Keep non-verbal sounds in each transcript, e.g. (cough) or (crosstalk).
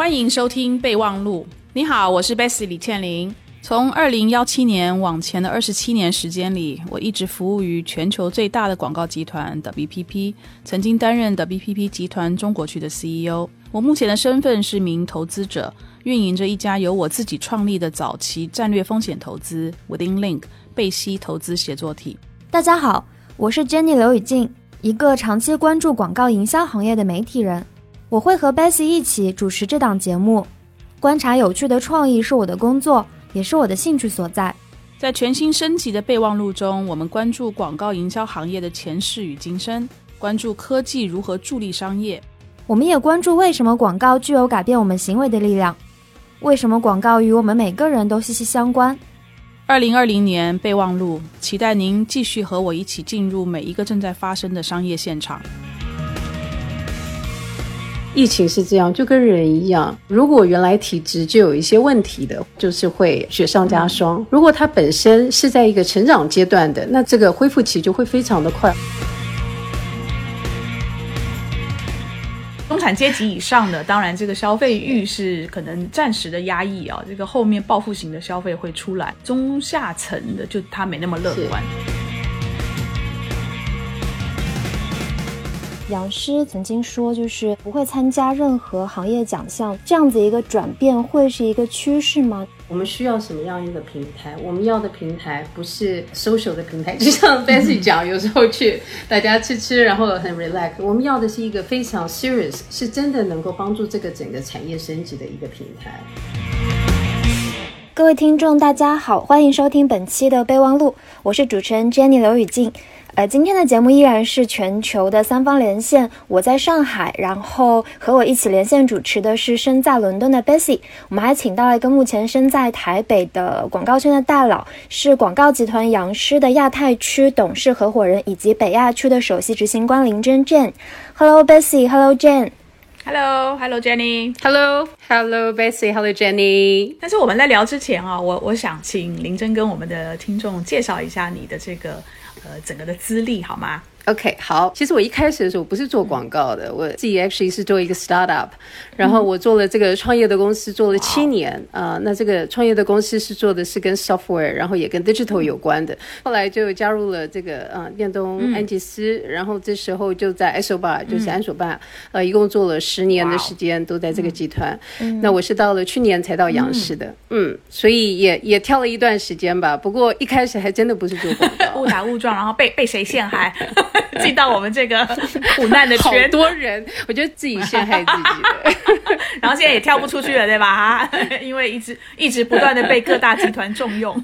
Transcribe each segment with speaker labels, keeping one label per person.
Speaker 1: 欢迎收听备忘录。你好，我是 Bessy 李倩玲。从二零幺七年往前的二十七年时间里，我一直服务于全球最大的广告集团 WPP，曾经担任 WPP 集团中国区的 CEO。我目前的身份是名投资者，运营着一家由我自己创立的早期战略风险投资 Within Link 贝西投资协作体。
Speaker 2: 大家好，我是 Jenny 刘雨静，一个长期关注广告营销行业的媒体人。我会和 Bessy 一起主持这档节目，观察有趣的创意是我的工作。也是我的兴趣所在。
Speaker 1: 在全新升级的备忘录中，我们关注广告营销行业的前世与今生，关注科技如何助力商业。
Speaker 2: 我们也关注为什么广告具有改变我们行为的力量，为什么广告与我们每个人都息息相关。
Speaker 1: 二零二零年备忘录，期待您继续和我一起进入每一个正在发生的商业现场。
Speaker 3: 疫情是这样，就跟人一样，如果原来体质就有一些问题的，就是会雪上加霜；如果他本身是在一个成长阶段的，那这个恢复期就会非常的快。
Speaker 1: 中产阶级以上的，当然这个消费欲是可能暂时的压抑啊，这个后面报复型的消费会出来。中下层的就他没那么乐观。
Speaker 2: 杨师曾经说，就是不会参加任何行业奖项，这样子一个转变会是一个趋势吗？
Speaker 3: 我们需要什么样一个平台？我们要的平台不是 social 的平台，(laughs) 就像 Bessy (laughs) 讲，有时候去大家吃吃，然后很 relax。我们要的是一个非常 serious，是真的能够帮助这个整个产业升级的一个平台。
Speaker 2: 各位听众，大家好，欢迎收听本期的备忘录，我是主持人 Jenny 刘雨静。呃，今天的节目依然是全球的三方连线，我在上海，然后和我一起连线主持的是身在伦敦的 Bessy。我们还请到了一个目前身在台北的广告圈的大佬，是广告集团杨狮的亚太区董事合伙人以及北亚区的首席执行官林真 Jane。Hello Bessy，Hello Jane。
Speaker 1: Hello，Hello
Speaker 3: Jenny，Hello，Hello Bessy，Hello Jenny。
Speaker 1: 但是我们在聊之前啊，我我想请林真跟我们的听众介绍一下你的这个。呃，整个的资历好吗？
Speaker 3: ？OK，好。其实我一开始的时候不是做广告的，我自己 actually 是做一个 startup，然后我做了这个创业的公司，做了七年啊。那这个创业的公司是做的是跟 software，然后也跟 digital 有关的。后来就加入了这个呃电动安吉斯，然后这时候就在 Soba，就是安索巴，呃，一共做了十年的时间都在这个集团。那我是到了去年才到杨氏的，嗯，所以也也跳了一段时间吧。不过一开始还真的不是做广告，(laughs)
Speaker 1: 误打误撞，然后被被谁陷害？(laughs) 进到我们这个 (laughs) 苦难的圈，
Speaker 3: 好多人，我觉得自己陷害自己，(laughs)
Speaker 1: 然后现在也跳不出去了，对吧？因为一直一直不断的被各大集团重用。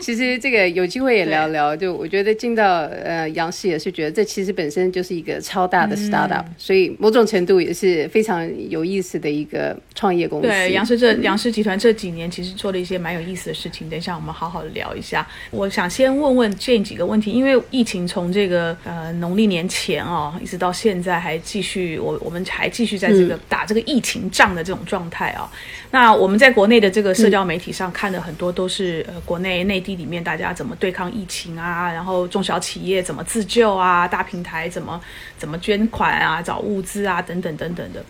Speaker 3: 其实这个有机会也聊聊，就我觉得进到呃杨氏也是觉得这其实本身就是一个超大的 startup，所以某种程度也是非常有意思的一个创业公司。
Speaker 1: 对杨氏这杨氏集团这几年其实做了一些蛮有意思的事情，等一下我们好好的聊一下。我想先问问这几个问题，因为疫情从这个呃农历年前哦一直到现在还继续，我我们还继续在这个打这个疫情仗的这种状态啊。那我们在国内的这个社交媒体上看的很多都是呃国内内地。里面大家怎么对抗疫情啊？然后中小企业怎么自救啊？大平台怎么怎么捐款啊？找物资啊？等等等等的。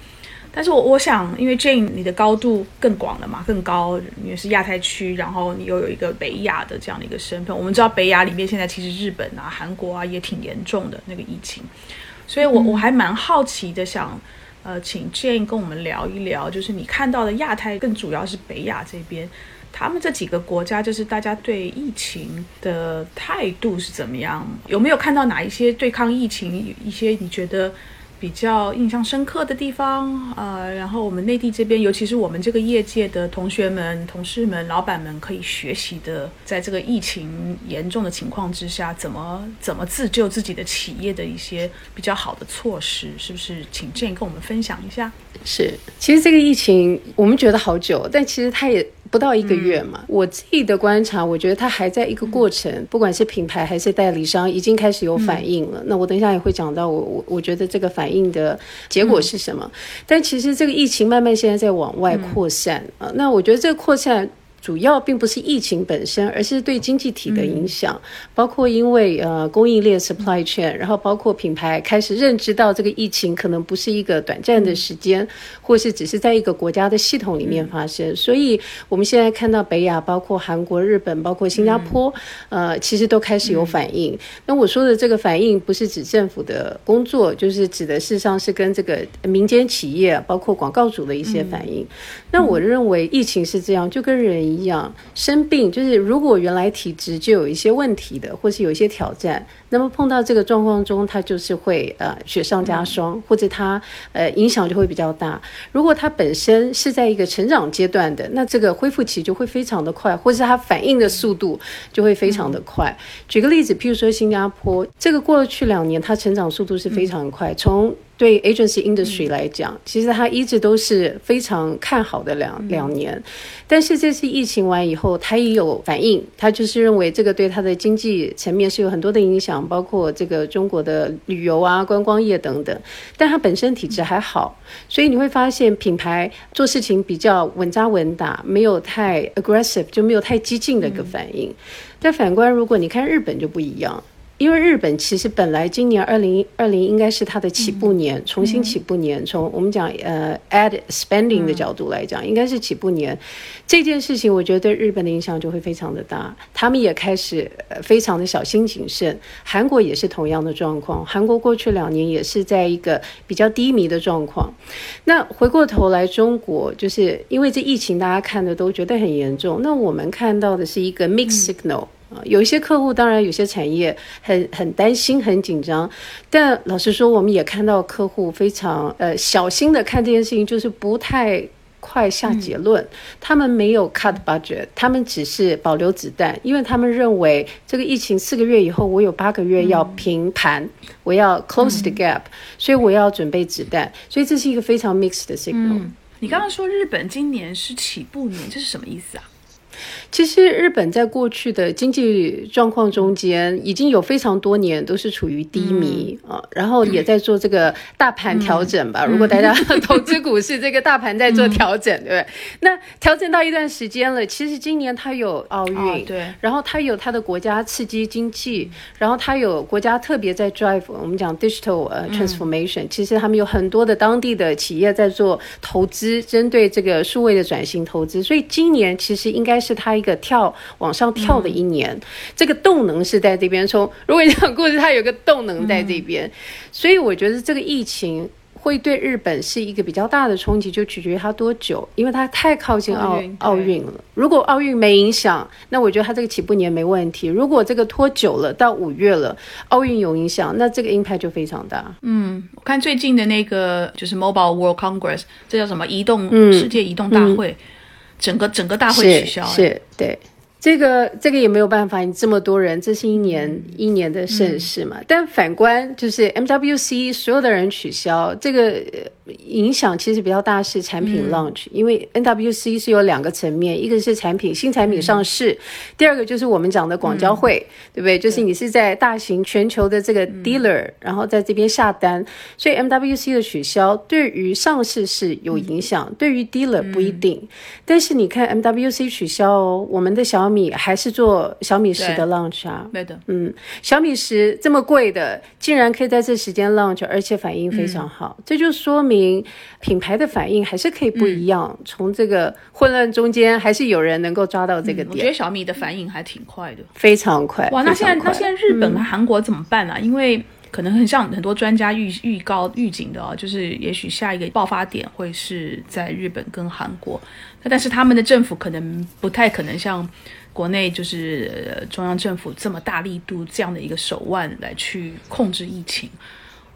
Speaker 1: 但是我我想，因为 Jane 你的高度更广了嘛，更高，你是亚太区，然后你又有一个北亚的这样的一个身份。我们知道北亚里面现在其实日本啊、韩国啊也挺严重的那个疫情，所以我我还蛮好奇的，想呃请建议跟我们聊一聊，就是你看到的亚太，更主要是北亚这边。他们这几个国家，就是大家对疫情的态度是怎么样？有没有看到哪一些对抗疫情一些你觉得比较印象深刻的地方？呃，然后我们内地这边，尤其是我们这个业界的同学们、同事们、老板们，可以学习的，在这个疫情严重的情况之下，怎么怎么自救自己的企业的一些比较好的措施，是不是？请建议跟我们分享一下。
Speaker 3: 是，其实这个疫情我们觉得好久，但其实它也。不到一个月嘛，我自己的观察，我觉得它还在一个过程，不管是品牌还是代理商，已经开始有反应了。那我等一下也会讲到，我我我觉得这个反应的结果是什么。但其实这个疫情慢慢现在在往外扩散啊，那我觉得这个扩散。主要并不是疫情本身，而是对经济体的影响，包括因为呃供应链 supply chain，然后包括品牌开始认知到这个疫情可能不是一个短暂的时间，或是只是在一个国家的系统里面发生，所以我们现在看到北亚，包括韩国、日本，包括新加坡，呃，其实都开始有反应。那我说的这个反应，不是指政府的工作，就是指的事实上是跟这个民间企业，包括广告主的一些反应。那我认为疫情是这样，就跟人。一样生病，就是如果原来体质就有一些问题的，或是有一些挑战，那么碰到这个状况中，它就是会呃雪上加霜，或者它呃影响就会比较大。如果它本身是在一个成长阶段的，那这个恢复期就会非常的快，或是它反应的速度就会非常的快。举个例子，譬如说新加坡，这个过去两年它成长速度是非常快，从对 agency industry 来讲，其实它一直都是非常看好的两两年，但是这次疫情完以后，它也有反应，它就是认为这个对它的经济层面是有很多的影响，包括这个中国的旅游啊、观光业等等。但它本身体质还好，所以你会发现品牌做事情比较稳扎稳打，没有太 aggressive，就没有太激进的一个反应。但反观如果你看日本就不一样。因为日本其实本来今年二零二零应该是它的起步年，重新起步年。从我们讲呃 add spending 的角度来讲，应该是起步年。这件事情我觉得对日本的影响就会非常的大，他们也开始非常的小心谨慎。韩国也是同样的状况，韩国过去两年也是在一个比较低迷的状况。那回过头来，中国就是因为这疫情，大家看的都觉得很严重。那我们看到的是一个 mixed signal。啊，有一些客户，当然有些产业很很担心、很紧张，但老实说，我们也看到客户非常呃小心的看这件事情，就是不太快下结论。他们没有 cut budget，他们只是保留子弹，因为他们认为这个疫情四个月以后，我有八个月要平盘，我要 close the gap，所以我要准备子弹。所以这是一个非常 mixed 的 signal。
Speaker 1: 你刚刚说日本今年是起步年，这是什么意思啊？
Speaker 3: 其实日本在过去的经济状况中间，已经有非常多年都是处于低迷啊，然后也在做这个大盘调整吧。如果大家投资股市，这个大盘在做调整，对不对？那调整到一段时间了，其实今年它有奥运，
Speaker 1: 对，
Speaker 3: 然后它有它的国家刺激经济，然后它有国家特别在 drive 我们讲 digital 呃 transformation，其实他们有很多的当地的企业在做投资，针对这个数位的转型投资，所以今年其实应该是。是它一个跳往上跳的一年，这个动能是在这边。从如果你讲故事，它有个动能在这边，所以我觉得这个疫情会对日本是一个比较大的冲击，就取决于它多久，因为它太靠近奥奥运了。如果奥运没影响，那我觉得它这个起步年没问题。如果这个拖久了，到五月了，奥运有影响，那这个 impact 就非常大。
Speaker 1: 嗯，我看最近的那个就是 Mobile World Congress，这叫什么移动世界移动大会。整个整个大会取消，
Speaker 3: 是对。这个这个也没有办法，你这么多人，这是一年一年的盛事嘛。但反观就是 MWC 所有的人取消，这个影响其实比较大，是产品 launch，因为 NWC 是有两个层面，一个是产品新产品上市，第二个就是我们讲的广交会，对不对？就是你是在大型全球的这个 dealer，然后在这边下单，所以 MWC 的取消对于上市是有影响，对于 dealer 不一定。但是你看 MWC 取消哦，我们的小米还是做小米十的 launch 啊，
Speaker 1: 对的，
Speaker 3: 嗯，小米十这么贵的，竟然可以在这时间 launch，而且反应非常好，这就说明品牌的反应还是可以不一样。从这个混乱中间，还是有人能够抓到这个点。我
Speaker 1: 觉得小米的反应还挺快的，
Speaker 3: 非常快。
Speaker 1: 哇，那现在那现在日本和韩国怎么办呢？因为可能很像很多专家预预告预警的哦，就是也许下一个爆发点会是在日本跟韩国，但是他们的政府可能不太可能像。国内就是中央政府这么大力度这样的一个手腕来去控制疫情，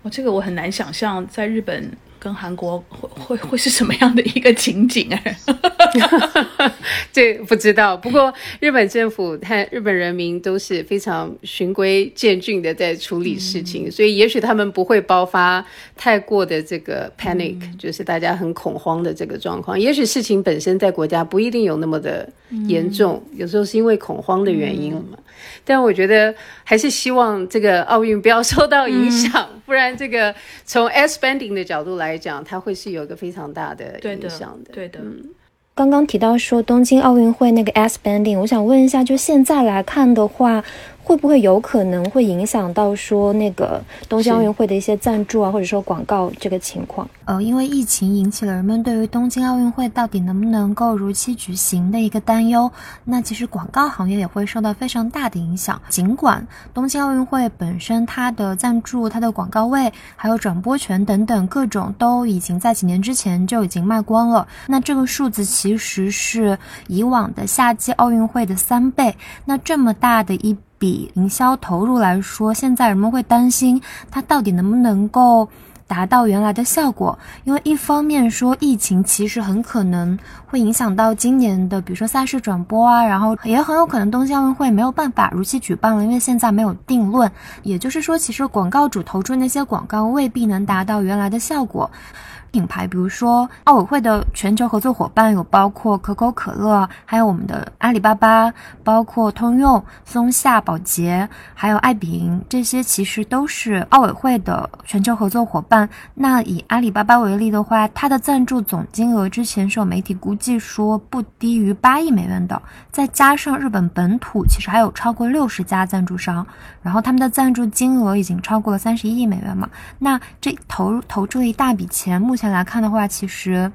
Speaker 1: 我这个我很难想象在日本。跟韩国会会会是什么样的一个情景哎？(laughs)
Speaker 3: 这不知道。不过日本政府和日本人民都是非常循规渐进的在处理事情，所以也许他们不会爆发太过的这个 panic，就是大家很恐慌的这个状况。也许事情本身在国家不一定有那么的严重，有时候是因为恐慌的原因嘛。但我觉得还是希望这个奥运不要受到影响，不然这个从 s spending 的角度来讲，它会是有一个非常大的影响的。
Speaker 1: 对的。
Speaker 2: 刚刚提到说东京奥运会那个 S banding，我想问一下，就现在来看的话。会不会有可能会影响到说那个东京奥运会的一些赞助啊，或者说广告这个情况？呃，因为疫情引起了人们对于东京奥运会到底能不能够如期举行的一个担忧。那其实广告行业也会受到非常大的影响。尽管东京奥运会本身它的赞助、它的广告位、还有转播权等等各种都已经在几年之前就已经卖光了。那这个数字其实是以往的夏季奥运会的三倍。那这么大的一比营销投入来说，现在人们会担心它到底能不能够达到原来的效果。因为一方面说疫情其实很可能会影响到今年的，比如说赛事转播啊，然后也很有可能东京奥运会没有办法如期举办了，因为现在没有定论。也就是说，其实广告主投出那些广告未必能达到原来的效果。品牌，比如说奥委会的全球合作伙伴有包括可口可乐，还有我们的阿里巴巴，包括通用、松下、宝洁，还有爱彼迎，这些其实都是奥委会的全球合作伙伴。那以阿里巴巴为例的话，它的赞助总金额之前是有媒体估计说不低于八亿美元的，再加上日本本土其实还有超过六十家赞助商，然后他们的赞助金额已经超过了三十亿美元嘛。那这投入投注了一大笔钱，目前。来看的话，其实，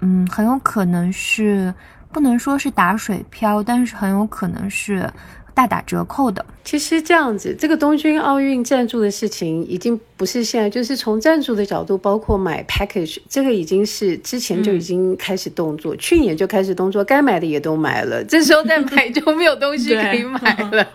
Speaker 2: 嗯，很有可能是不能说是打水漂，但是很有可能是大打折扣的。
Speaker 3: 其实这样子，这个东京奥运赞助的事情已经不是现在，就是从赞助的角度，包括买 package，这个已经是之前就已经开始动作，去年就开始动作，该买的也都买了，这时候再 (laughs) 买就没有东西可以买了。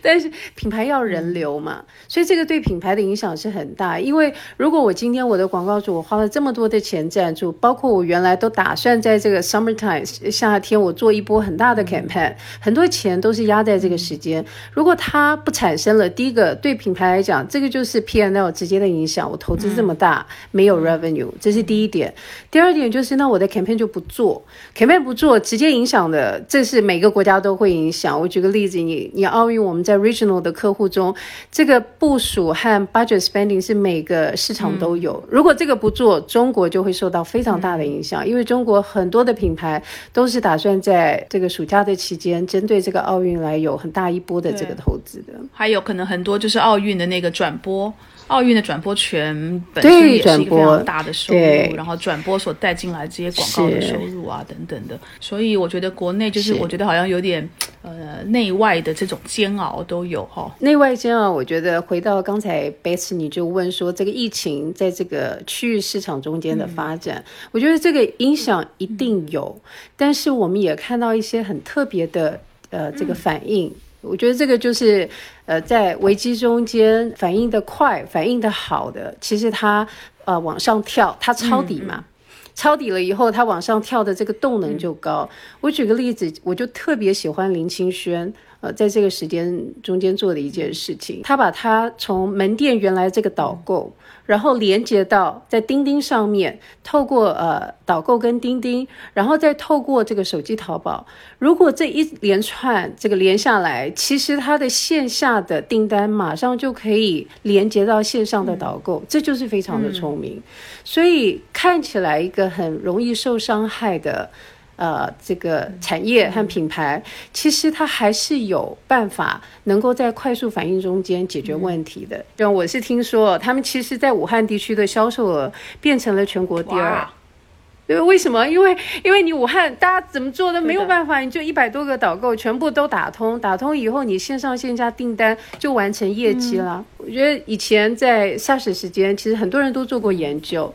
Speaker 3: 但是品牌要人流嘛，所以这个对品牌的影响是很大。因为如果我今天我的广告主我花了这么多的钱赞助，包括我原来都打算在这个 summertime 夏天我做一波很大的 campaign，很多钱都是压在这个时间，如果它不产生了，第一个对品牌来讲，这个就是 P N L 直接的影响。我投资这么大，没有 revenue，这是第一点。第二点就是，那我的 campaign 就不做，campaign 不做，直接影响的，这是每个国家都会影响。我举个例子，你你奥运，我们在 regional 的客户中，这个部署和 budget spending 是每个市场都有。如果这个不做，中国就会受到非常大的影响，因为中国很多的品牌都是打算在这个暑假的期间，针对这个奥运来有很大一波的这个。投资的，
Speaker 1: 还有可能很多就是奥运的那个转播，奥运的转播权本身也是一个非常大的收入，然后转播所带进来这些广告的收入啊等等的，所以我觉得国内就是我觉得好像有点呃内外的这种煎熬都有哈。
Speaker 3: 内外煎熬，我觉得回到刚才 Beth 你就问说这个疫情在这个区域市场中间的发展，我觉得这个影响一定有，但是我们也看到一些很特别的呃这个反应。我觉得这个就是，呃，在危机中间反应的快、反应的好的，其实它呃往上跳，它抄底嘛，抄底了以后，它往上跳的这个动能就高。我举个例子，我就特别喜欢林清轩，呃，在这个时间中间做的一件事情，他把他从门店原来这个导购。然后连接到在钉钉上面，透过呃导购跟钉钉，然后再透过这个手机淘宝。如果这一连串这个连下来，其实它的线下的订单马上就可以连接到线上的导购，这就是非常的聪明。所以看起来一个很容易受伤害的。呃，这个产业和品牌，其实它还是有办法能够在快速反应中间解决问题的。就我是听说，他们其实在武汉地区的销售额变成了全国第二。对，为什么？因为因为你武汉大家怎么做都没有办法，你就一百多个导购全部都打通，打通以后你线上线下订单就完成业绩了。我觉得以前在 SARS 时间，其实很多人都做过研究。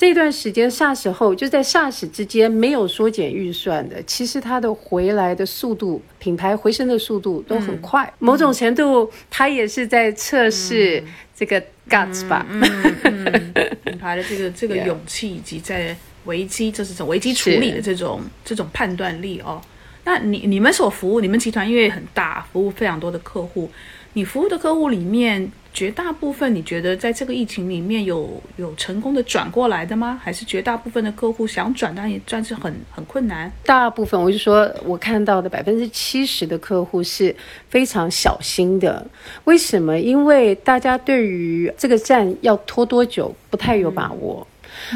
Speaker 3: 这段时间 SARS 后，就在 SARS 之间没有缩减预算的，其实它的回来的速度、品牌回升的速度都很快。某种程度，它也是在测试这个 guts 吧，(laughs)
Speaker 1: 品牌的这个这个勇气以及在。危机，这是种危机处理的这种这种判断力哦。那你你们所服务，你们集团因为很大，服务非常多的客户。你服务的客户里面，绝大部分你觉得在这个疫情里面有有成功的转过来的吗？还是绝大部分的客户想转，但也算是很很困难？
Speaker 3: 大部分，我就说我看到的百分之七十的客户是非常小心的。为什么？因为大家对于这个站要拖多久不太有把握。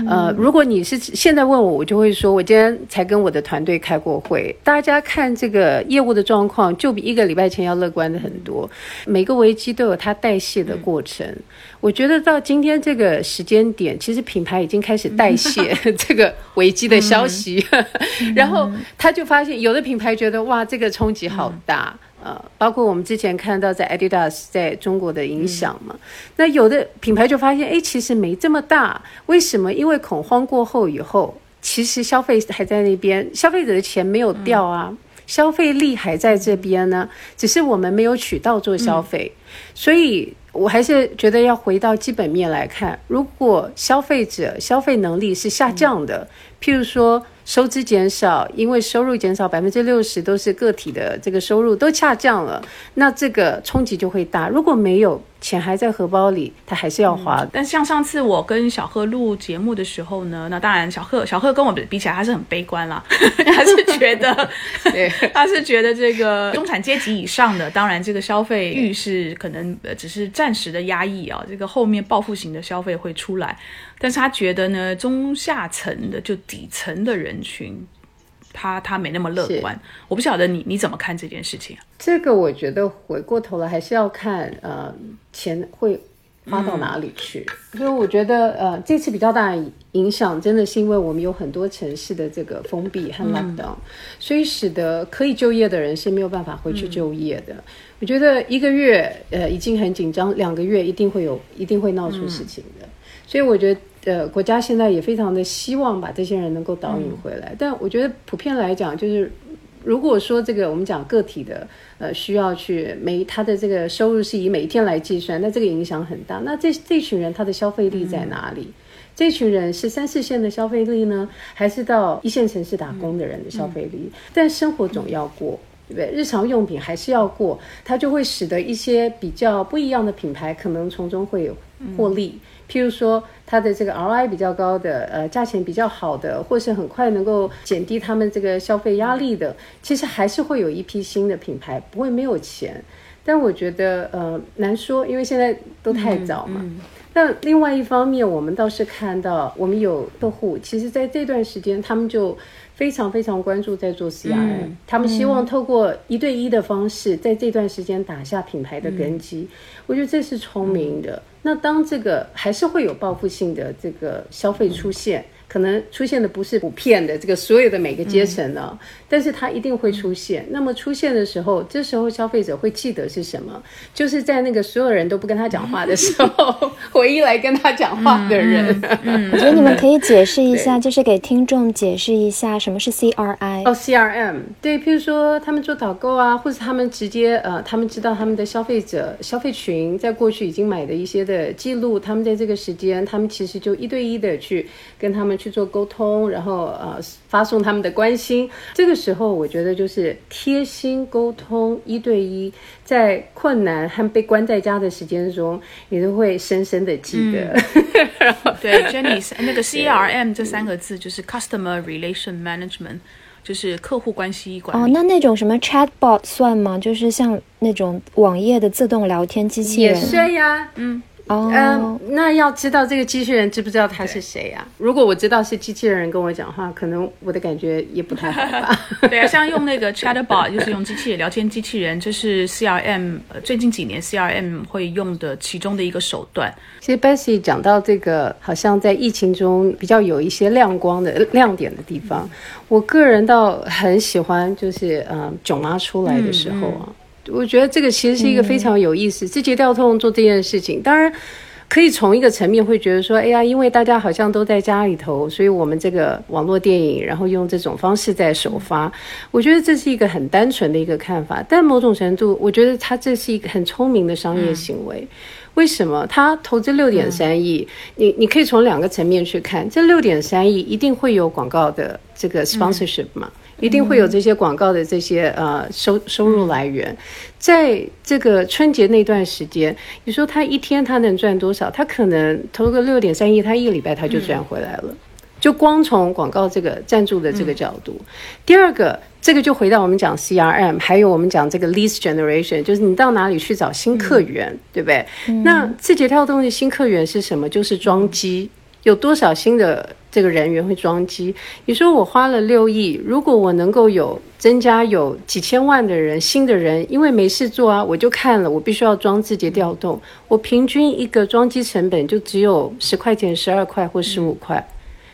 Speaker 3: 呃，如果你是现在问我，我就会说，我今天才跟我的团队开过会，大家看这个业务的状况，就比一个礼拜前要乐观的很多。每个危机都有它代谢的过程。我觉得到今天这个时间点，其实品牌已经开始代谢 (laughs) 这个危机的消息，(laughs) 然后他就发现有的品牌觉得哇，这个冲击好大。呃，包括我们之前看到在 Adidas 在中国的影响嘛，那有的品牌就发现，哎，其实没这么大。为什么？因为恐慌过后以后，其实消费还在那边，消费者的钱没有掉啊，消费力还在这边呢，只是我们没有渠道做消费。所以我还是觉得要回到基本面来看，如果消费者消费能力是下降的，譬如说。收支减少，因为收入减少百分之六十都是个体的这个收入都下降了，那这个冲击就会大。如果没有。钱还在荷包里，他还是要花。
Speaker 1: 但像上次我跟小贺录节目的时候呢，那当然小贺小贺跟我比起来，他是很悲观啦，(laughs) 他是觉得，(laughs) 他是觉得这个中产阶级以上的，当然这个消费欲是可能只是暂时的压抑啊，这个后面报复型的消费会出来。但是他觉得呢，中下层的就底层的人群。他他没那么乐观，我不晓得你你怎么看这件事情？
Speaker 3: 这个我觉得回过头来还是要看呃钱会花到哪里去。所以我觉得呃这次比较大的影响真的是因为我们有很多城市的这个封闭和 lockdown，所以使得可以就业的人是没有办法回去就业的。我觉得一个月呃已经很紧张，两个月一定会有一定会闹出事情的。所以我觉得。呃，国家现在也非常的希望把这些人能够导引回来，但我觉得普遍来讲，就是如果说这个我们讲个体的，呃，需要去每他的这个收入是以每一天来计算，那这个影响很大。那这这群人他的消费力在哪里？这群人是三四线的消费力呢，还是到一线城市打工的人的消费力？但生活总要过，对不对？日常用品还是要过，它就会使得一些比较不一样的品牌可能从中会有获利。譬如说，它的这个 ROI 比较高的，呃，价钱比较好的，或是很快能够减低他们这个消费压力的，其实还是会有一批新的品牌，不会没有钱。但我觉得，呃，难说，因为现在都太早嘛。那另外一方面，我们倒是看到，我们有客户，其实在这段时间，他们就非常非常关注在做 CRM，他们希望透过一对一的方式，在这段时间打下品牌的根基。我觉得这是聪明的。那当这个还是会有报复性的这个消费出现。可能出现的不是普遍的这个所有的每个阶层呢，但是它一定会出现。那么出现的时候，这时候消费者会记得是什么？就是在那个所有人都不跟他讲话的时候，(laughs) 唯一来跟他讲话的人。
Speaker 2: 我觉得你们可以解释一下，就是给听众解释一下什么是 CRI。
Speaker 3: 哦，CRM，对，譬如说他们做导购啊，或者他们直接呃，他们知道他们的消费者消费群在过去已经买的一些的记录，他们在这个时间，他们其实就一对一的去跟他们。去做沟通，然后呃发送他们的关心。这个时候，我觉得就是贴心沟通，一对一，在困难和被关在家的时间中，你都会深深的记得。(laughs)
Speaker 1: 对，Jenny，那个 C R M 这三个字就是 Customer Relation Management，就是客户关系管理。
Speaker 2: 哦，那那种什么 Chatbot 算吗？就是像那种网页的自动聊天机器人？
Speaker 3: 也是呀，嗯。哦，那要知道这个机器人知不知道他是谁呀？如果我知道是机器人跟我讲话，可能我的感觉也不太好吧。(laughs)
Speaker 1: 对啊，像用那个 Chatbot，就是用机器人聊天机器人，这是 CRM 最近几年 CRM 会用的其中的一个手段。
Speaker 3: 其实 Bessy 讲到这个，好像在疫情中比较有一些亮光的亮点的地方，我个人倒很喜欢，就是嗯，囧妈出来的时候啊。我觉得这个其实是一个非常有意思，字节跳动做这件事情，当然可以从一个层面会觉得说，哎呀，因为大家好像都在家里头，所以我们这个网络电影，然后用这种方式在首发，我觉得这是一个很单纯的一个看法。但某种程度，我觉得它这是一个很聪明的商业行为。为什么？他投资六点三亿，你你可以从两个层面去看，这六点三亿一定会有广告的这个 sponsorship 嘛？一定会有这些广告的这些呃收收入来源，在这个春节那段时间，你说他一天他能赚多少？他可能投个六点三亿，他一个礼拜他就赚回来了。就光从广告这个赞助的这个角度，第二个，这个就回到我们讲 CRM，还有我们讲这个 lead generation，就是你到哪里去找新客源，对不对？那字节跳动的新客源是什么？就是装机。有多少新的这个人员会装机？你说我花了六亿，如果我能够有增加有几千万的人新的人，因为没事做啊，我就看了，我必须要装字节调动，我平均一个装机成本就只有十块钱、十二块或十五块，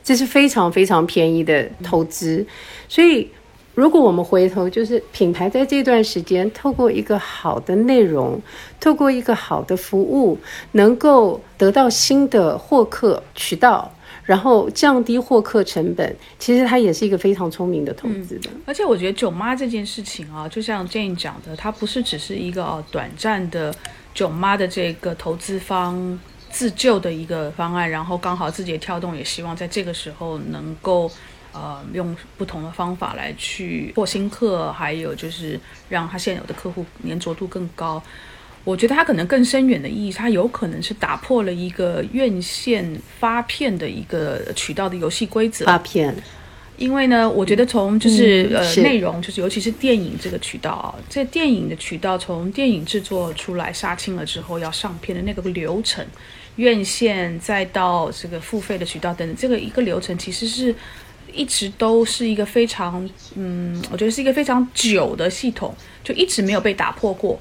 Speaker 3: 这是非常非常便宜的投资。所以，如果我们回头就是品牌在这段时间，透过一个好的内容，透过一个好的服务，能够得到新的获客渠道。然后降低获客成本，其实它也是一个非常聪明的投资的。
Speaker 1: 而且我觉得囧妈这件事情啊，就像 Jane 讲的，它不是只是一个哦短暂的囧妈的这个投资方自救的一个方案，然后刚好字节跳动也希望在这个时候能够呃用不同的方法来去获新客，还有就是让他现有的客户粘着度更高。我觉得它可能更深远的意义，它有可能是打破了一个院线发片的一个渠道的游戏规则。
Speaker 3: 发片，
Speaker 1: 因为呢，我觉得从就是呃内容，就是尤其是电影这个渠道啊，在电影的渠道，从电影制作出来杀青了之后要上片的那个流程，院线再到这个付费的渠道等等，这个一个流程其实是一直都是一个非常嗯，我觉得是一个非常久的系统，就一直没有被打破过。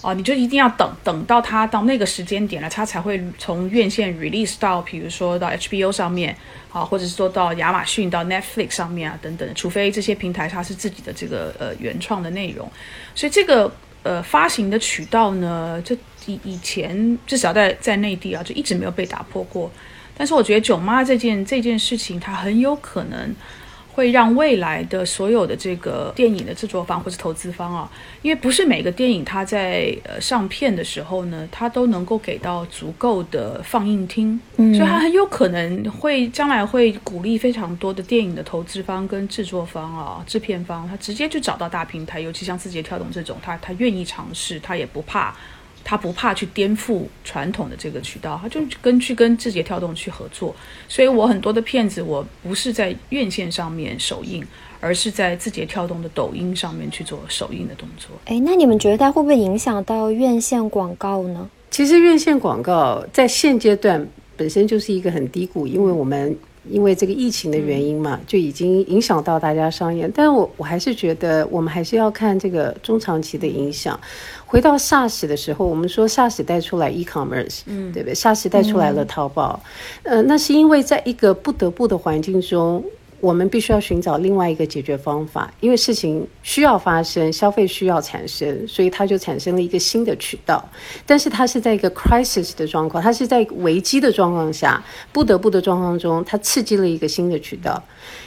Speaker 1: 哦，你就一定要等等到它到那个时间点了，它才会从院线 release 到，比如说到 HBO 上面，啊，或者是说到亚马逊、到 Netflix 上面啊等等，除非这些平台它是自己的这个呃原创的内容，所以这个呃发行的渠道呢，就以以前至少在在内地啊，就一直没有被打破过。但是我觉得囧妈这件这件事情，它很有可能。会让未来的所有的这个电影的制作方或者投资方啊，因为不是每个电影它在呃上片的时候呢，它都能够给到足够的放映厅，所以它很有可能会将来会鼓励非常多的电影的投资方跟制作方啊、制片方，他直接就找到大平台，尤其像字节跳动这种，他他愿意尝试，他也不怕。他不怕去颠覆传统的这个渠道，他就跟去跟字节跳动去合作。所以我很多的片子，我不是在院线上面首映，而是在字节跳动的抖音上面去做首映的动作。
Speaker 2: 哎，那你们觉得它会不会影响到院线广告呢？
Speaker 3: 其实院线广告在现阶段本身就是一个很低谷，因为我们。因为这个疫情的原因嘛，就已经影响到大家商业。但是我我还是觉得，我们还是要看这个中长期的影响。回到 SARS 的时候，我们说 SARS 带出来 e-commerce，嗯，对不对？SARS 带出来了淘宝，呃，那是因为在一个不得不的环境中。我们必须要寻找另外一个解决方法，因为事情需要发生，消费需要产生，所以它就产生了一个新的渠道。但是它是在一个 crisis 的状况，它是在危机的状况下，不得不的状况中，它刺激了一个新的渠道。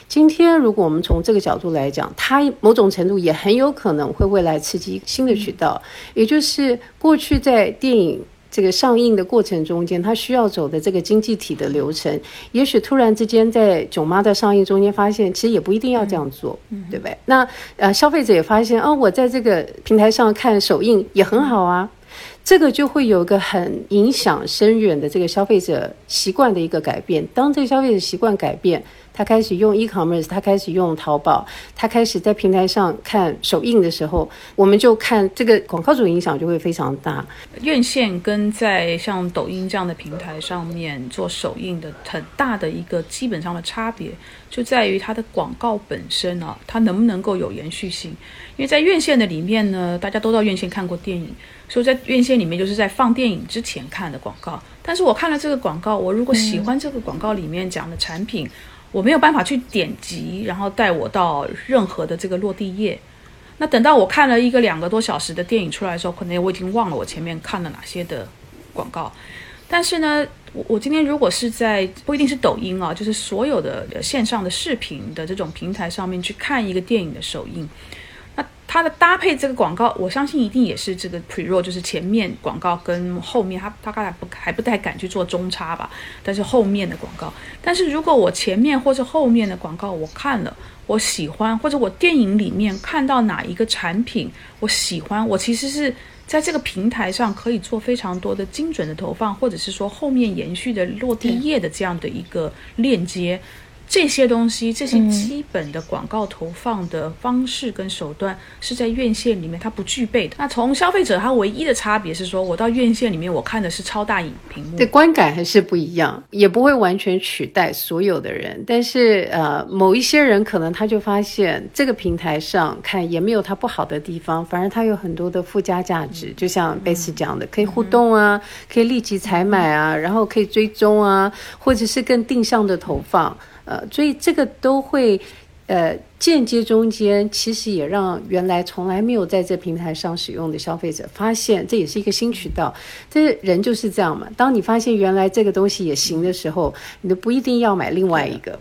Speaker 3: 今天，如果我们从这个角度来讲，它某种程度也很有可能会未来刺激新的渠道，也就是过去在电影。这个上映的过程中间，它需要走的这个经济体的流程，也许突然之间在囧妈的上映中间发现，其实也不一定要这样做，对不对？那呃，消费者也发现，哦，我在这个平台上看首映也很好啊。这个就会有个很影响深远的这个消费者习惯的一个改变。当这个消费者习惯改变，他开始用 e-commerce，他开始用淘宝，他开始在平台上看首映的时候，我们就看这个广告主影响就会非常大。
Speaker 1: 院线跟在像抖音这样的平台上面做首映的很大的一个基本上的差别，就在于它的广告本身啊，它能不能够有延续性？因为在院线的里面呢，大家都到院线看过电影。所以在院线里面，就是在放电影之前看的广告。但是我看了这个广告，我如果喜欢这个广告里面讲的产品，我没有办法去点击，然后带我到任何的这个落地页。那等到我看了一个两个多小时的电影出来的时候，可能我已经忘了我前面看了哪些的广告。但是呢，我我今天如果是在不一定是抖音啊，就是所有的线上的视频的这种平台上面去看一个电影的首映。它的搭配这个广告，我相信一定也是这个 pre roll，就是前面广告跟后面，他他刚才不还不太敢去做中差吧？但是后面的广告，但是如果我前面或者后面的广告我看了，我喜欢，或者我电影里面看到哪一个产品我喜欢，我其实是在这个平台上可以做非常多的精准的投放，或者是说后面延续的落地页的这样的一个链接。这些东西，这些基本的广告投放的方式跟手段是在院线里面它不具备的。那从消费者，他唯一的差别是说，我到院线里面我看的是超大影屏幕，
Speaker 3: 对观感还是不一样，也不会完全取代所有的人。但是呃，某一些人可能他就发现这个平台上看也没有它不好的地方，反而它有很多的附加价值。就像贝斯讲的，可以互动啊，可以立即采买啊，然后可以追踪啊，或者是更定向的投放。呃，所以这个都会，呃，间接中间其实也让原来从来没有在这平台上使用的消费者发现，这也是一个新渠道。这人就是这样嘛，当你发现原来这个东西也行的时候，你都不一定要买另外一个。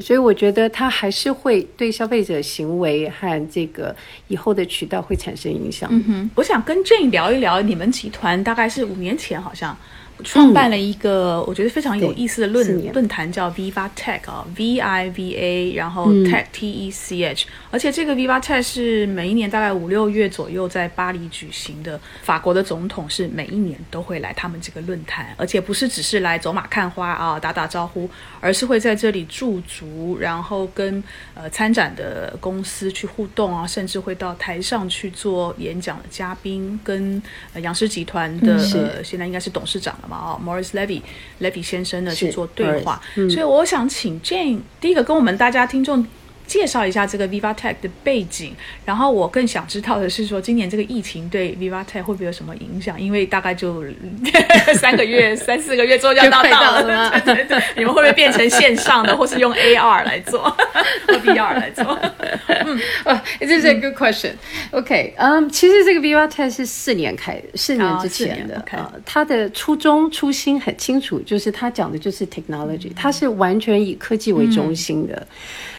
Speaker 3: 所以我觉得它还是会对消费者行为和这个以后的渠道会产生影响。
Speaker 1: 嗯哼，我想跟 Jane 聊一聊，你们集团大概是五年前好像。创办了一个我觉得非常有意思的论论坛，叫 Viva Tech 啊，V I V A，然后 Tech T E C H，而且这个 Viva Tech 是每一年大概五六月左右在巴黎举行的。法国的总统是每一年都会来他们这个论坛，而且不是只是来走马看花啊，打打招呼，而是会在这里驻足，然后跟呃参展的公司去互动啊，甚至会到台上去做演讲的嘉宾，跟杨氏集团的呃现在应该是董事长了。嘛哦，Morris Levy，Levy 先生呢去做对话，所以我想请 Jane 第一个跟我们大家听众。介绍一下这个 Viva Tech 的背景，然后我更想知道的是说，今年这个疫情对 Viva Tech 会不会有什么影响？因为大概就 (laughs) 三个月、(laughs) 三四个月之后就要到了，你们会不会变成线上的，或是用 AR 来做，或 VR 来做？
Speaker 3: 嗯，哦，This is a good question. OK，嗯，其实这个 Viva Tech 是四年开，四年之前的啊，它的初衷初心很清楚，就是它讲的就是 technology，它是完全以科技为中心的，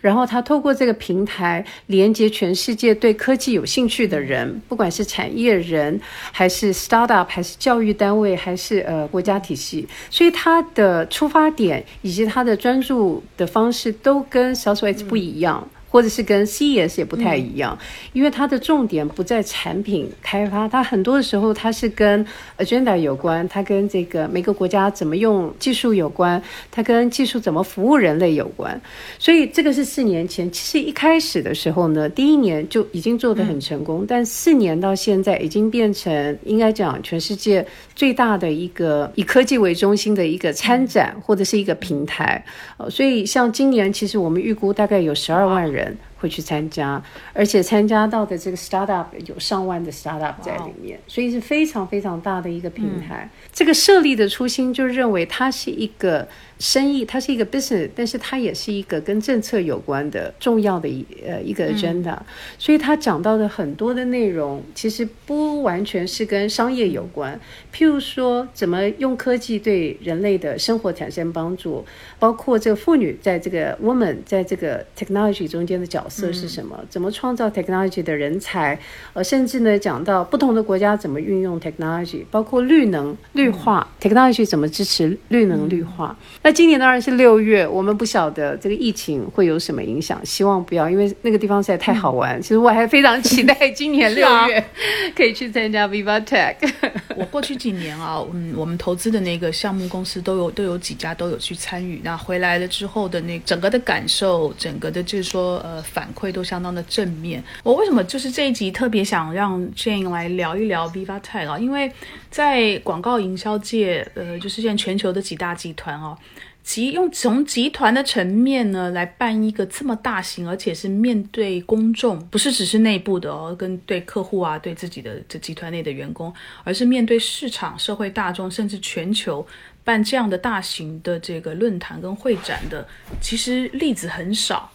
Speaker 3: 然后它通。透过这个平台连接全世界对科技有兴趣的人，不管是产业人，还是 startup，还是教育单位，还是呃国家体系，所以它的出发点以及它的专注的方式都跟 Southwest 不一样。或者是跟 CES 也不太一样，因为它的重点不在产品开发，它很多的时候它是跟 agenda 有关，它跟这个每个国家怎么用技术有关，它跟技术怎么服务人类有关。所以这个是四年前，其实一开始的时候呢，第一年就已经做得很成功，但四年到现在已经变成应该讲全世界最大的一个以科技为中心的一个参展或者是一个平台。呃，所以像今年其实我们预估大概有十二万人。人会去参加，而且参加到的这个 startup 有上万的 startup 在里面，所以是非常非常大的一个平台。这个设立的初心就认为它是一个。生意它是一个 business，但是它也是一个跟政策有关的重要的一呃一个 agenda，所以他讲到的很多的内容其实不完全是跟商业有关。譬如说，怎么用科技对人类的生活产生帮助，包括这个妇女在这个 woman 在这个 technology 中间的角色是什么？怎么创造 technology 的人才？呃，甚至呢讲到不同的国家怎么运用 technology，包括绿能绿化 technology 怎么支持绿能绿化。那今年当然是六月，我们不晓得这个疫情会有什么影响，希望不要，因为那个地方实在太好玩。其实我还非常期待 (laughs) 今年六月 (laughs) 可以去参加 Viva Tech。(laughs)
Speaker 1: 我过去几年啊，嗯，我们投资的那个项目公司都有都有几家都有去参与。那回来了之后的那整个的感受，整个的就是说呃反馈都相当的正面。我为什么就是这一集特别想让 Jane 来聊一聊 Viva t e c 啊？因为在广告营销界，呃，就是现在全球的几大集团哦。集用从集团的层面呢来办一个这么大型，而且是面对公众，不是只是内部的哦，跟对客户啊，对自己的这集团内的员工，而是面对市场、社会大众，甚至全球办这样的大型的这个论坛跟会展的，其实例子很少。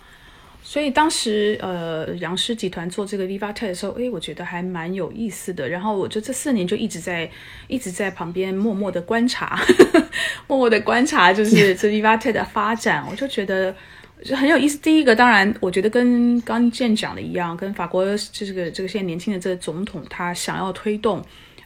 Speaker 1: 所以当时，呃，杨氏集团做这个 Viva Tech 的时候，诶，我觉得还蛮有意思的。然后我就这四年就一直在一直在旁边默默的观察，(laughs) 默默的观察，就是 (laughs) 这 Viva Tech 的发展，我就觉得就很有意思。第一个，当然，我觉得跟刚健讲的一样，跟法国这个这个现在年轻的这个总统他想要推动。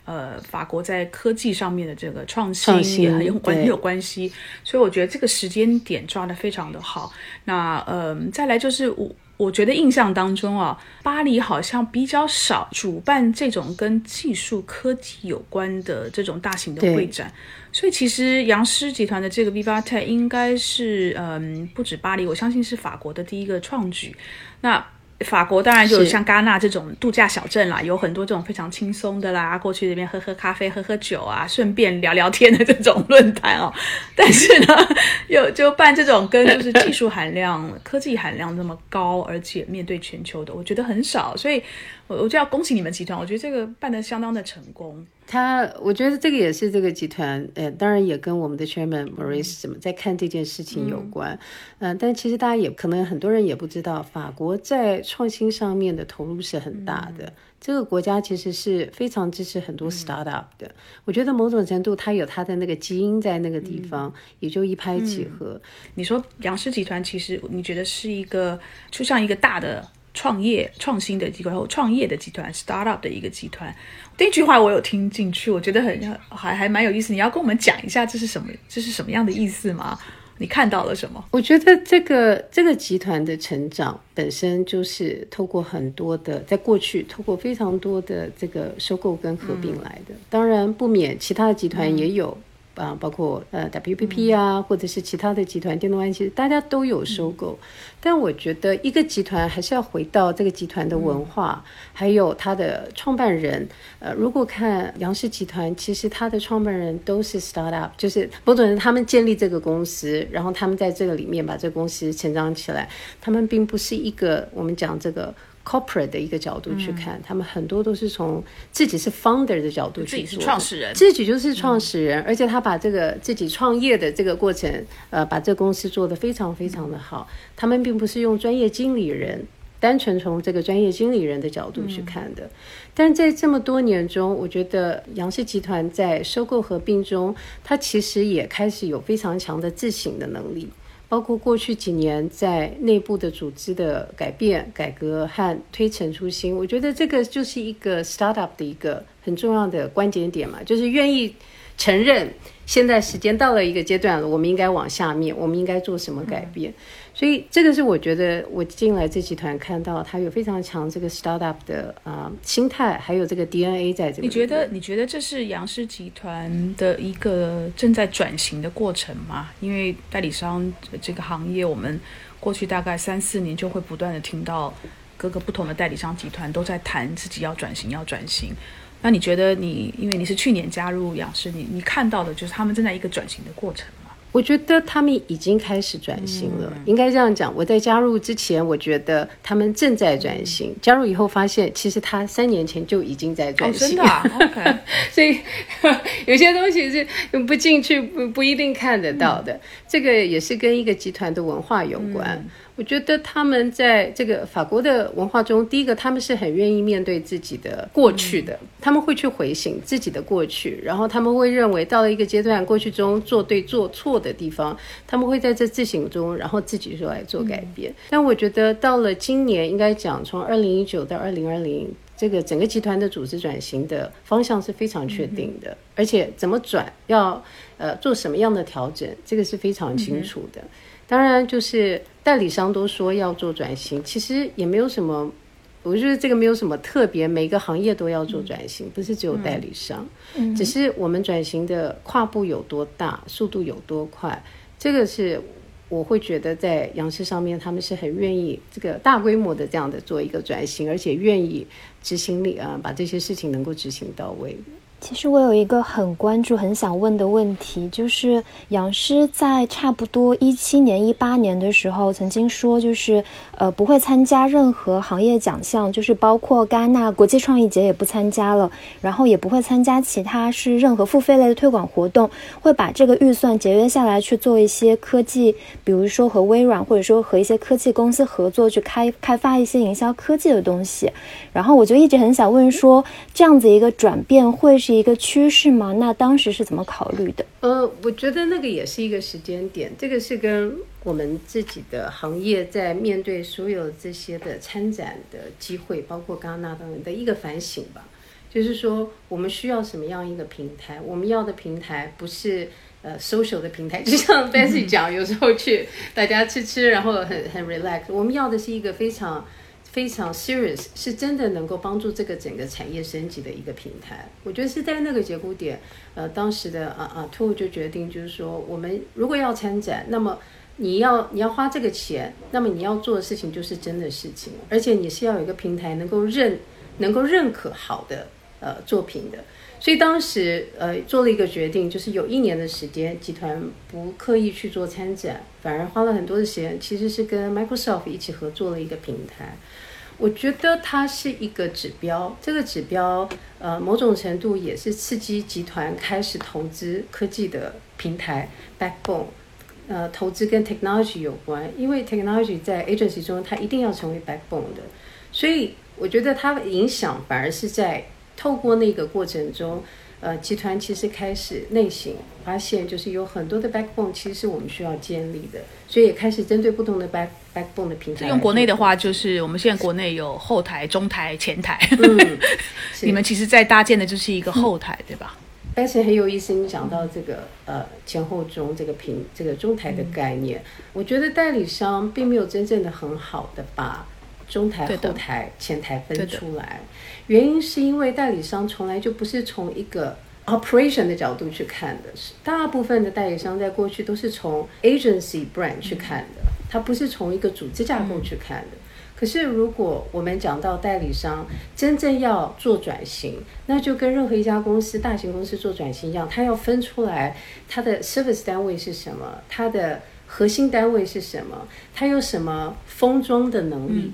Speaker 1: 呃，法国在科技上面的这个创新也很有关很有关系，所以我觉得这个时间点抓得非常的好。那呃，再来就是我。我我觉得印象当中啊，巴黎好像比较少主办这种跟技术科技有关的这种大型的会展，所以其实杨狮集团的这个 Viva Tech 应该是嗯不止巴黎，我相信是法国的第一个创举。那法国当然就像戛纳这种度假小镇啦，有很多这种非常轻松的啦，过去这边喝喝咖啡、喝喝酒啊，顺便聊聊天的这种论坛哦。(laughs) 但是呢，有就办这种跟就是技术含量、科技含量那么高，而且面对全球的，我觉得很少。所以，我我就要恭喜你们集团，我觉得这个办的相当的成功。
Speaker 3: 他，我觉得这个也是这个集团，呃，当然也跟我们的 chairman Maurice 怎么在看这件事情有关，嗯，但其实大家也可能很多人也不知道，法国在创新上面的投入是很大的，这个国家其实是非常支持很多 startup 的。我觉得某种程度，它有它的那个基因在那个地方，也就一拍即合。
Speaker 1: 你说杨氏集团，其实你觉得是一个，就像一个大的。创业创新的机构，或创业的集团，startup 的一个集团。第一句话我有听进去，我觉得很还还蛮有意思。你要跟我们讲一下这是什么？这是什么样的意思吗？你看到了什么？
Speaker 3: 我觉得这个这个集团的成长本身就是透过很多的，在过去透过非常多的这个收购跟合并来的。当然不免其他的集团也有。啊，包括呃 WPP 啊，或者是其他的集团，电动安其实大家都有收购。但我觉得一个集团还是要回到这个集团的文化，还有它的创办人。呃，如果看杨氏集团，其实它的创办人都是 startup，就是某种人他们建立这个公司，然后他们在这个里面把这个公司成长起来。他们并不是一个我们讲这个。Corporate 的一个角度去看，他们很多都是从自己是 founder 的角度去
Speaker 1: 做，创始人，
Speaker 3: 自己就是创始人，而且他把这个自己创业的这个过程，呃，把这个公司做得非常非常的好。他们并不是用专业经理人，单纯从这个专业经理人的角度去看的。但是在这么多年中，我觉得杨氏集团在收购合并中，它其实也开始有非常强的自省的能力。包括过去几年在内部的组织的改变、改革和推陈出新，我觉得这个就是一个 startup 的一个很重要的关键点嘛，就是愿意承认现在时间到了一个阶段了，我们应该往下面，我们应该做什么改变。所以这个是我觉得我进来这集团看到它有非常强这个 startup 的啊心态，还有这个 DNA 在这里。
Speaker 1: 你觉得你觉得这是杨氏集团的一个正在转型的过程吗？因为代理商这个行业，我们过去大概三四年就会不断的听到各个不同的代理商集团都在谈自己要转型，要转型。那你觉得你因为你是去年加入杨氏，你你看到的就是他们正在一个转型的过程。
Speaker 3: 我觉得他们已经开始转型了，应该这样讲。我在加入之前，我觉得他们正在转型；加入以后，发现其实他三年前就已经在转型。
Speaker 1: 真的，OK。(laughs)
Speaker 3: 所以 (laughs) 有些东西是不进去不不一定看得到的。这个也是跟一个集团的文化有关。我觉得他们在这个法国的文化中，第一个他们是很愿意面对自己的过去的，他们会去回醒自己的过去，然后他们会认为到了一个阶段，过去中做对做错的地方，他们会在这自省中，然后自己说来做改变。但我觉得到了今年，应该讲从二零一九到二零二零，这个整个集团的组织转型的方向是非常确定的，而且怎么转，要呃做什么样的调整，这个是非常清楚的。当然，就是代理商都说要做转型，其实也没有什么，我觉得这个没有什么特别，每个行业都要做转型，不是只有代理商，只是我们转型的跨步有多大，速度有多快，这个是我会觉得在杨氏上面，他们是很愿意这个大规模的这样的做一个转型，而且愿意执行力啊，把这些事情能够执行到位。
Speaker 2: 其实我有一个很关注、很想问的问题，就是杨师在差不多一七年、一八年的时候，曾经说，就是呃不会参加任何行业奖项，就是包括戛纳国际创意节也不参加了，然后也不会参加其他是任何付费类的推广活动，会把这个预算节约下来去做一些科技，比如说和微软或者说和一些科技公司合作，去开开发一些营销科技的东西。然后我就一直很想问说，这样子一个转变会是？一个趋势吗？那当时是怎么考虑的？
Speaker 3: 呃，我觉得那个也是一个时间点，这个是跟我们自己的行业在面对所有这些的参展的机会，包括戛纳等等的一个反省吧。就是说，我们需要什么样一个平台？我们要的平台不是呃 social 的平台，(laughs) 就像 Bessy 讲，有时候去大家吃吃，然后很很 relax。我们要的是一个非常非常 serious，是真的能够帮助这个整个产业升级的一个平台。我觉得是在那个节骨点，呃，当时的啊啊 t o 就决定，就是说，我们如果要参展，那么你要你要花这个钱，那么你要做的事情就是真的事情，而且你是要有一个平台能够认能够认可好的呃作品的。所以当时呃做了一个决定，就是有一年的时间，集团不刻意去做参展，反而花了很多的时间，其实是跟 Microsoft 一起合作了一个平台。我觉得它是一个指标，这个指标呃某种程度也是刺激集团开始投资科技的平台 backbone，呃投资跟 technology 有关，因为 technology 在 agency 中它一定要成为 backbone 的，所以我觉得它的影响反而是在。透过那个过程中，呃，集团其实开始内省，发现就是有很多的 backbone，其实是我们需要建立的，所以也开始针对不同的 back backbone 的平台。
Speaker 1: 用国内的话，就是我们现在国内有后台、中台、前台。(laughs) 嗯，你们其实在搭建的就是一个后台，对吧？
Speaker 3: 但是很有意思，你讲到这个呃前后中这个平这个中台的概念，我觉得代理商并没有真正的很好的把。中台、后台、前台分出来，原因是因为代理商从来就不是从一个 operation 的角度去看的，是大部分的代理商在过去都是从 agency brand 去看的，它不是从一个组织架构去看的。可是如果我们讲到代理商真正要做转型，那就跟任何一家公司、大型公司做转型一样，它要分出来它的 service 单位是什么，它的核心单位是什么，它有什么封装的能力。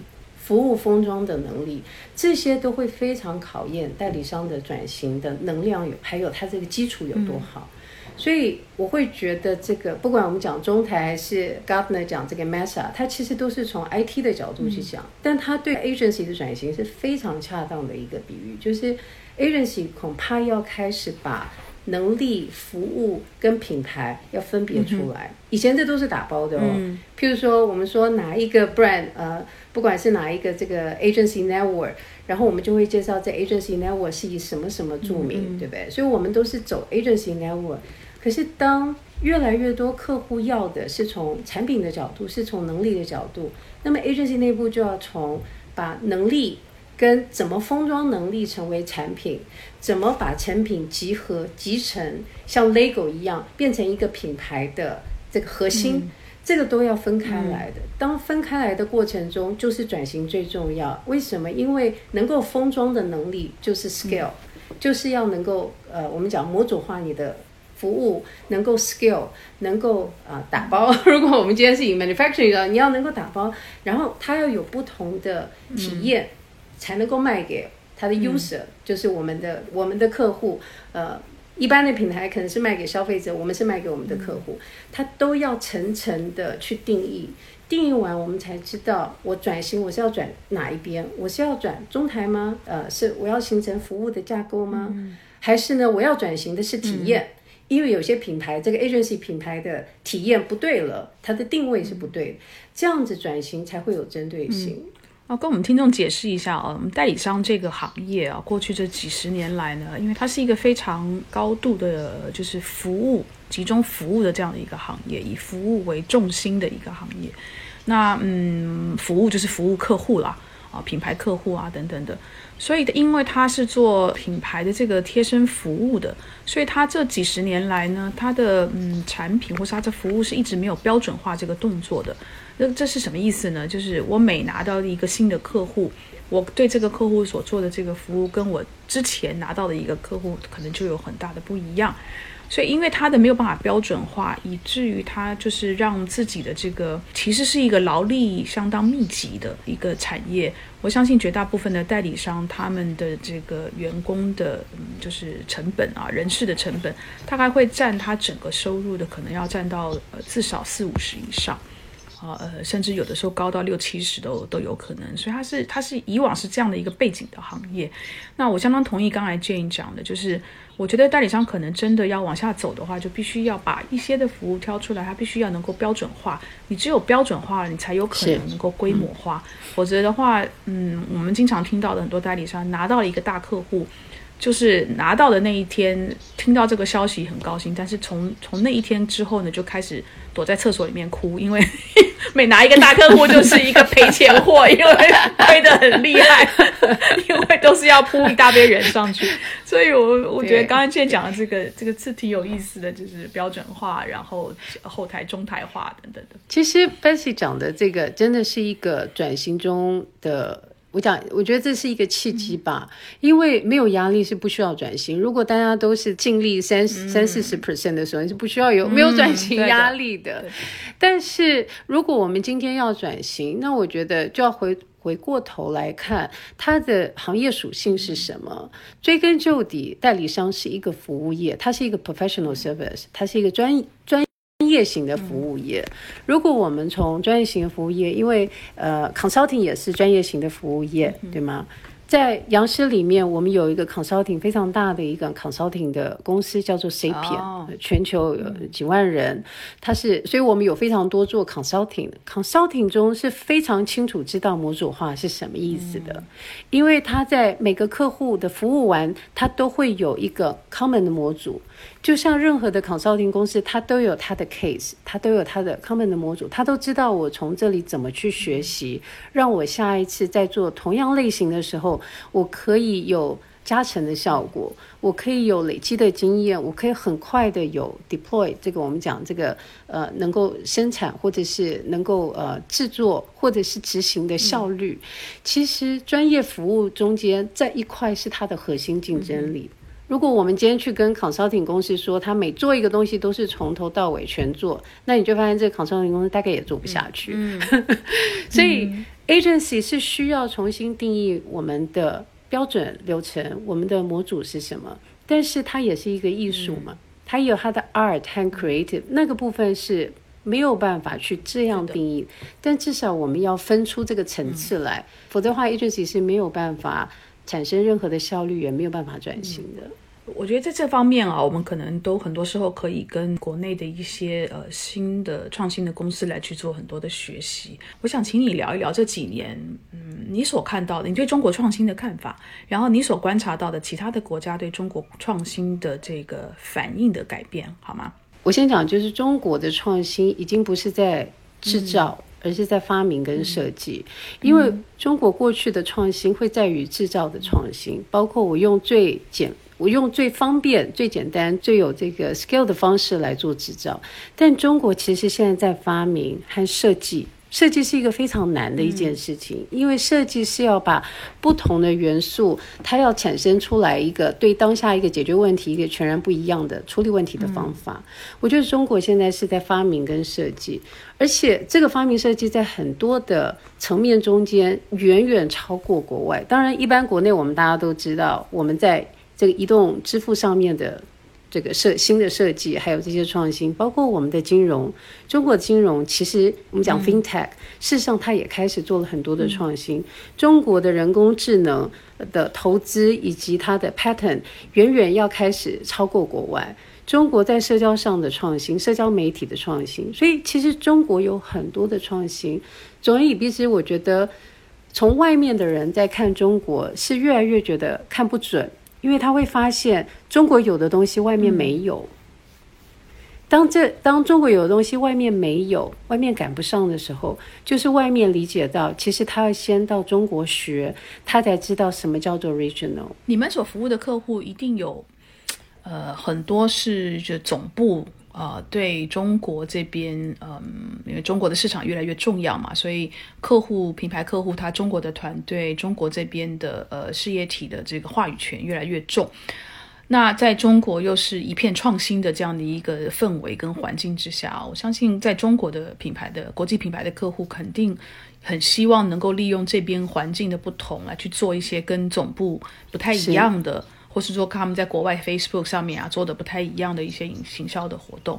Speaker 3: 服务封装的能力，这些都会非常考验代理商的转型的能量有，还有它这个基础有多好。所以我会觉得这个，不管我们讲中台还是 Gartner 讲这个 Mesa，它其实都是从 IT 的角度去讲，但它对 agency 的转型是非常恰当的一个比喻，就是 agency 恐怕要开始把能力、服务跟品牌要分别出来。以前这都是打包的哦，譬如说我们说哪一个 brand，呃。不管是哪一个这个 agency network，然后我们就会介绍这 agency network 是以什么什么著名，对不对？所以我们都是走 agency network。可是当越来越多客户要的是从产品的角度，是从能力的角度，那么 agency 内部就要从把能力跟怎么封装能力成为产品，怎么把产品集合集成，像 Lego 一样变成一个品牌的这个核心。这个都要分开来的。当分开来的过程中，就是转型最重要。为什么？因为能够封装的能力就是 scale，就是要能够呃，我们讲模组化你的服务，能够 scale，能够啊打包。(laughs) 如果我们今天是以 manufacturing 的，你要能够打包，然后它要有不同的体验，才能够卖给它的 user，就是我们的我们的客户，呃。一般的品牌可能是卖给消费者，我们是卖给我们的客户，他都要层层的去定义，定义完我们才知道我转型我是要转哪一边，我是要转中台吗？呃，是我要形成服务的架构吗？还是呢，我要转型的是体验？因为有些品牌这个 agency 品牌的体验不对了，它的定位是不对，这样子转型才会有针对性。
Speaker 1: 啊，跟我们听众解释一下啊，我们代理商这个行业啊，过去这几十年来呢，因为它是一个非常高度的，就是服务集中服务的这样的一个行业，以服务为重心的一个行业。那嗯，服务就是服务客户啦，啊，品牌客户啊等等的。所以，因为它是做品牌的这个贴身服务的，所以它这几十年来呢，它的嗯产品或是它的服务是一直没有标准化这个动作的。那这是什么意思呢？就是我每拿到一个新的客户，我对这个客户所做的这个服务，跟我之前拿到的一个客户可能就有很大的不一样。所以，因为它的没有办法标准化，以至于它就是让自己的这个其实是一个劳力相当密集的一个产业。我相信绝大部分的代理商，他们的这个员工的，嗯，就是成本啊，人事的成本，大概会占他整个收入的，可能要占到呃至少四五十以上。啊，呃，甚至有的时候高到六七十都都有可能，所以它是它是以往是这样的一个背景的行业。那我相当同意刚才 Jane 讲的，就是我觉得代理商可能真的要往下走的话，就必须要把一些的服务挑出来，它必须要能够标准化。你只有标准化了，你才有可能能够规模化。否则的话，嗯，我们经常听到的很多代理商拿到了一个大客户。就是拿到的那一天，听到这个消息很高兴，但是从从那一天之后呢，就开始躲在厕所里面哭，因为 (laughs) 每拿一个大客户就是一个赔钱货，因为亏得很厉害，(laughs) 因为都是要铺一大堆人上去，所以我我觉得刚刚现在讲的这个这个字挺有意思的，就是标准化，然后后台中台化等等的。
Speaker 3: 其实 Bessy 讲的这个真的是一个转型中的。我讲，我觉得这是一个契机吧，因为没有压力是不需要转型。如果大家都是尽力三三四十 percent 的时候，你是不需要有没有转型压力的。但是如果我们今天要转型，那我觉得就要回回过头来看它的行业属性是什么。追根究底，代理商是一个服务业，它是一个 professional service，它是一个专专。专业型的服务业，如果我们从专业型的服务业，因为呃，consulting 也是专业型的服务业，对吗？在杨师里面，我们有一个 consulting 非常大的一个 consulting 的公司，叫做 Sapien，全球有几万人。它是，所以我们有非常多做 consulting。consulting 中是非常清楚知道模组化是什么意思的，因为他在每个客户的服务完，他都会有一个 common 的模组。就像任何的 consulting 公司，它都有它的 case，它都有它的 common 的模组，它都知道我从这里怎么去学习，让我下一次在做同样类型的时候，我可以有加成的效果，我可以有累积的经验，我可以很快的有 deploy 这个我们讲这个呃能够生产或者是能够呃制作或者是执行的效率。其实专业服务中间在一块是它的核心竞争力。如果我们今天去跟 consulting 公司说，他每做一个东西都是从头到尾全做，那你就发现这个 consulting 公司大概也做不下去。(laughs) 所以 agency 是需要重新定义我们的标准流程，我们的模组是什么。但是它也是一个艺术嘛，它有它的 art 和 creative 那个部分是没有办法去这样定义。但至少我们要分出这个层次来，否则的话 agency 是没有办法。产生任何的效率也没有办法转型的。
Speaker 1: 我觉得在这方面啊，我们可能都很多时候可以跟国内的一些呃新的创新的公司来去做很多的学习。我想请你聊一聊这几年，嗯，你所看到的，你对中国创新的看法，然后你所观察到的其他的国家对中国创新的这个反应的改变，好吗？
Speaker 3: 我先讲，就是中国的创新已经不是在制造。而是在发明跟设计，因为中国过去的创新会在于制造的创新，包括我用最简、我用最方便、最简单、最有这个 scale 的方式来做制造，但中国其实现在在发明和设计。设计是一个非常难的一件事情，因为设计是要把不同的元素，它要产生出来一个对当下一个解决问题一个全然不一样的处理问题的方法。我觉得中国现在是在发明跟设计，而且这个发明设计在很多的层面中间远远超过国外。当然，一般国内我们大家都知道，我们在这个移动支付上面的。这个设新的设计，还有这些创新，包括我们的金融，中国金融其实我们讲 FinTech，事实上它也开始做了很多的创新。中国的人工智能的投资以及它的 pattern 远远要开始超过国外。中国在社交上的创新，社交媒体的创新，所以其实中国有很多的创新。总而言之，我觉得从外面的人在看中国，是越来越觉得看不准。因为他会发现中国有的东西外面没有。当这当中国有的东西外面没有，外面赶不上的时候，就是外面理解到，其实他要先到中国学，他才知道什么叫做 regional。
Speaker 1: 你们所服务的客户一定有，呃，很多是就总部。呃，对中国这边，嗯，因为中国的市场越来越重要嘛，所以客户、品牌客户，他中国的团队，中国这边的呃事业体的这个话语权越来越重。那在中国又是一片创新的这样的一个氛围跟环境之下，我相信在中国的品牌的国际品牌的客户肯定很希望能够利用这边环境的不同来去做一些跟总部不太一样的。或是说他们在国外 Facebook 上面啊做的不太一样的一些营行销的活动，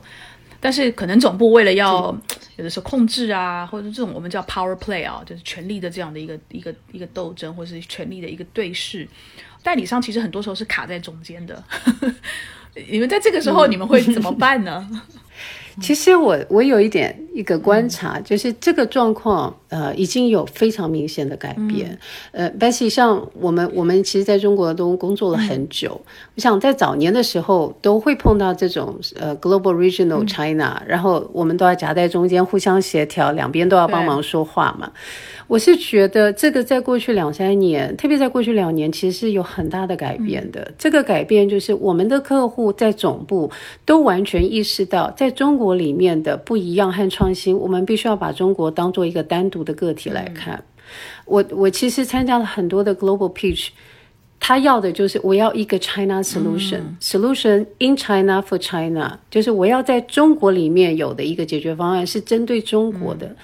Speaker 1: 但是可能总部为了要有的时候控制啊，或者这种我们叫 Power Play 啊，就是权力的这样的一个一个一个斗争，或是权力的一个对视，代理商其实很多时候是卡在中间的。(laughs) 你们在这个时候你们会怎么办呢？(laughs)
Speaker 3: 其实我我有一点一个观察，就是这个状况，呃，已经有非常明显的改变。呃，Bessy，像我们，我们其实在中国都工作了很久。我想在早年的时候，都会碰到这种呃 Global Regional China，然后我们都要夹在中间，互相协调，两边都要帮忙说话嘛。我是觉得这个在过去两三年，特别在过去两年，其实是有很大的改变的。这个改变就是我们的客户在总部都完全意识到，在中国里面的不一样和创新，我们必须要把中国当做一个单独的个体来看。我我其实参加了很多的 global pitch，他要的就是我要一个 China solution，solution in China for China，就是我要在中国里面有的一个解决方案是针对中国的。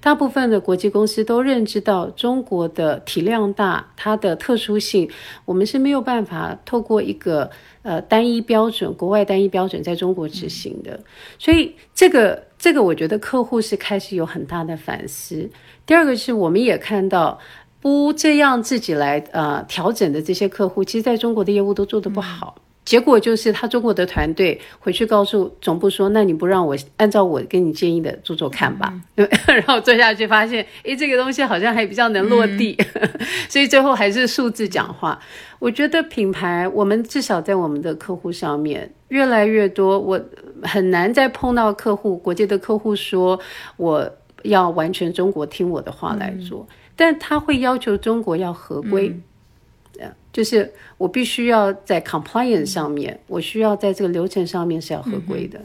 Speaker 3: 大部分的国际公司都认知到中国的体量大，它的特殊性，我们是没有办法透过一个呃单一标准，国外单一标准在中国执行的。所以这个这个，我觉得客户是开始有很大的反思。第二个是我们也看到，不这样自己来呃调整的这些客户，其实在中国的业务都做得不好。结果就是他中国的团队回去告诉总部说：“那你不让我按照我给你建议的做做看吧。” (laughs) 然后做下去发现，诶，这个东西好像还比较能落地，(laughs) 所以最后还是数字讲话。我觉得品牌，我们至少在我们的客户上面越来越多，我很难再碰到客户国际的客户说我要完全中国听我的话来做，但他会要求中国要合规。就是我必须要在 compliance 上面，我需要在这个流程上面是要合规的。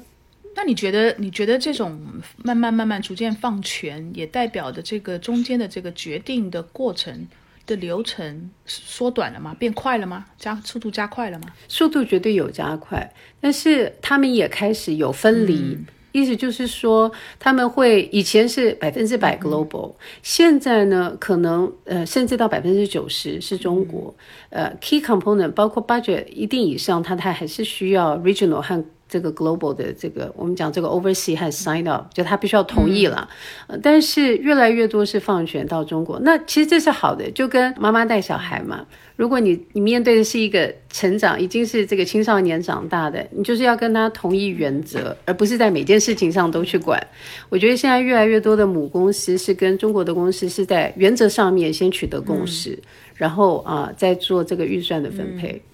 Speaker 1: 那你觉得，你觉得这种慢慢慢慢逐渐放权，也代表的这个中间的这个决定的过程的流程缩短了吗？变快了吗？加速度加快了吗？
Speaker 3: 速度绝对有加快，但是他们也开始有分离。意思就是说，他们会以前是百分之百 global，现在呢，可能呃，甚至到百分之九十是中国。呃，key component 包括 budget 一定以上，它它还是需要 regional 和这个 global 的这个，我们讲这个 oversee 和 sign up，就他必须要同意了。呃但是越来越多是放权到中国，那其实这是好的，就跟妈妈带小孩嘛。如果你你面对的是一个成长，已经是这个青少年长大的，你就是要跟他同一原则，而不是在每件事情上都去管。我觉得现在越来越多的母公司是跟中国的公司是在原则上面先取得共识，然后啊再做这个预算的分配。
Speaker 1: 嗯，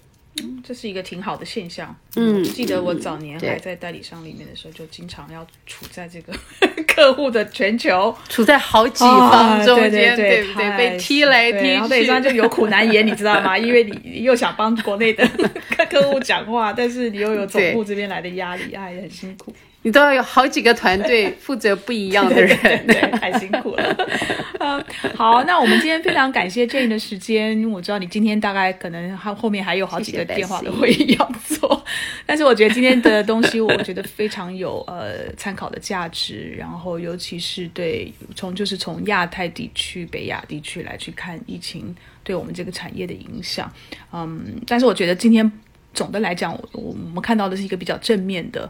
Speaker 1: 这是一个挺好的现象。嗯，记得我早年还在代理商里面的时候，就经常要处在这个 (laughs) 客户的全球，
Speaker 3: 处在好几方中间，
Speaker 1: 对
Speaker 3: 不对？被踢来踢去，
Speaker 1: 然后代理商就有苦难言，(laughs) 你知道吗？因为你又想帮国内的 (laughs) 客户讲话，但是你又有总部这边来的压力，哎，很辛苦。
Speaker 3: 你都要有好几个团队负责不一样的人，(laughs)
Speaker 1: 对，太辛苦了。(laughs) 嗯，好，那我们今天非常感谢 Jane 的时间，因为我知道你今天大概可能还后面还有好几个电话的会议要做，(laughs) 但是我觉得今天的东西，我觉得非常有呃参考的价值，然后尤其是对从就是从亚太地区、北亚地区来去看疫情对我们这个产业的影响，嗯，但是我觉得今天总的来讲，我我们看到的是一个比较正面的。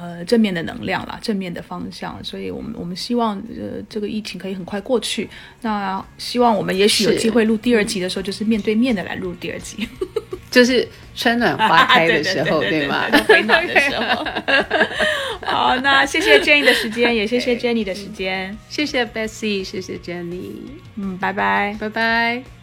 Speaker 1: 呃，正面的能量啦，正面的方向，所以我们我们希望呃这个疫情可以很快过去。那希望我们也许有机会录第二集的时候，就是面对面的来录第二集，(laughs)
Speaker 3: 就是春暖花开的时候，对吗？
Speaker 1: 回暖的时候。(laughs) 好，那谢谢 Jenny 的时间，也谢谢 Jenny 的时间，
Speaker 3: 谢谢 Bessie，谢谢 Jenny，
Speaker 1: 嗯，拜拜，
Speaker 3: 拜拜。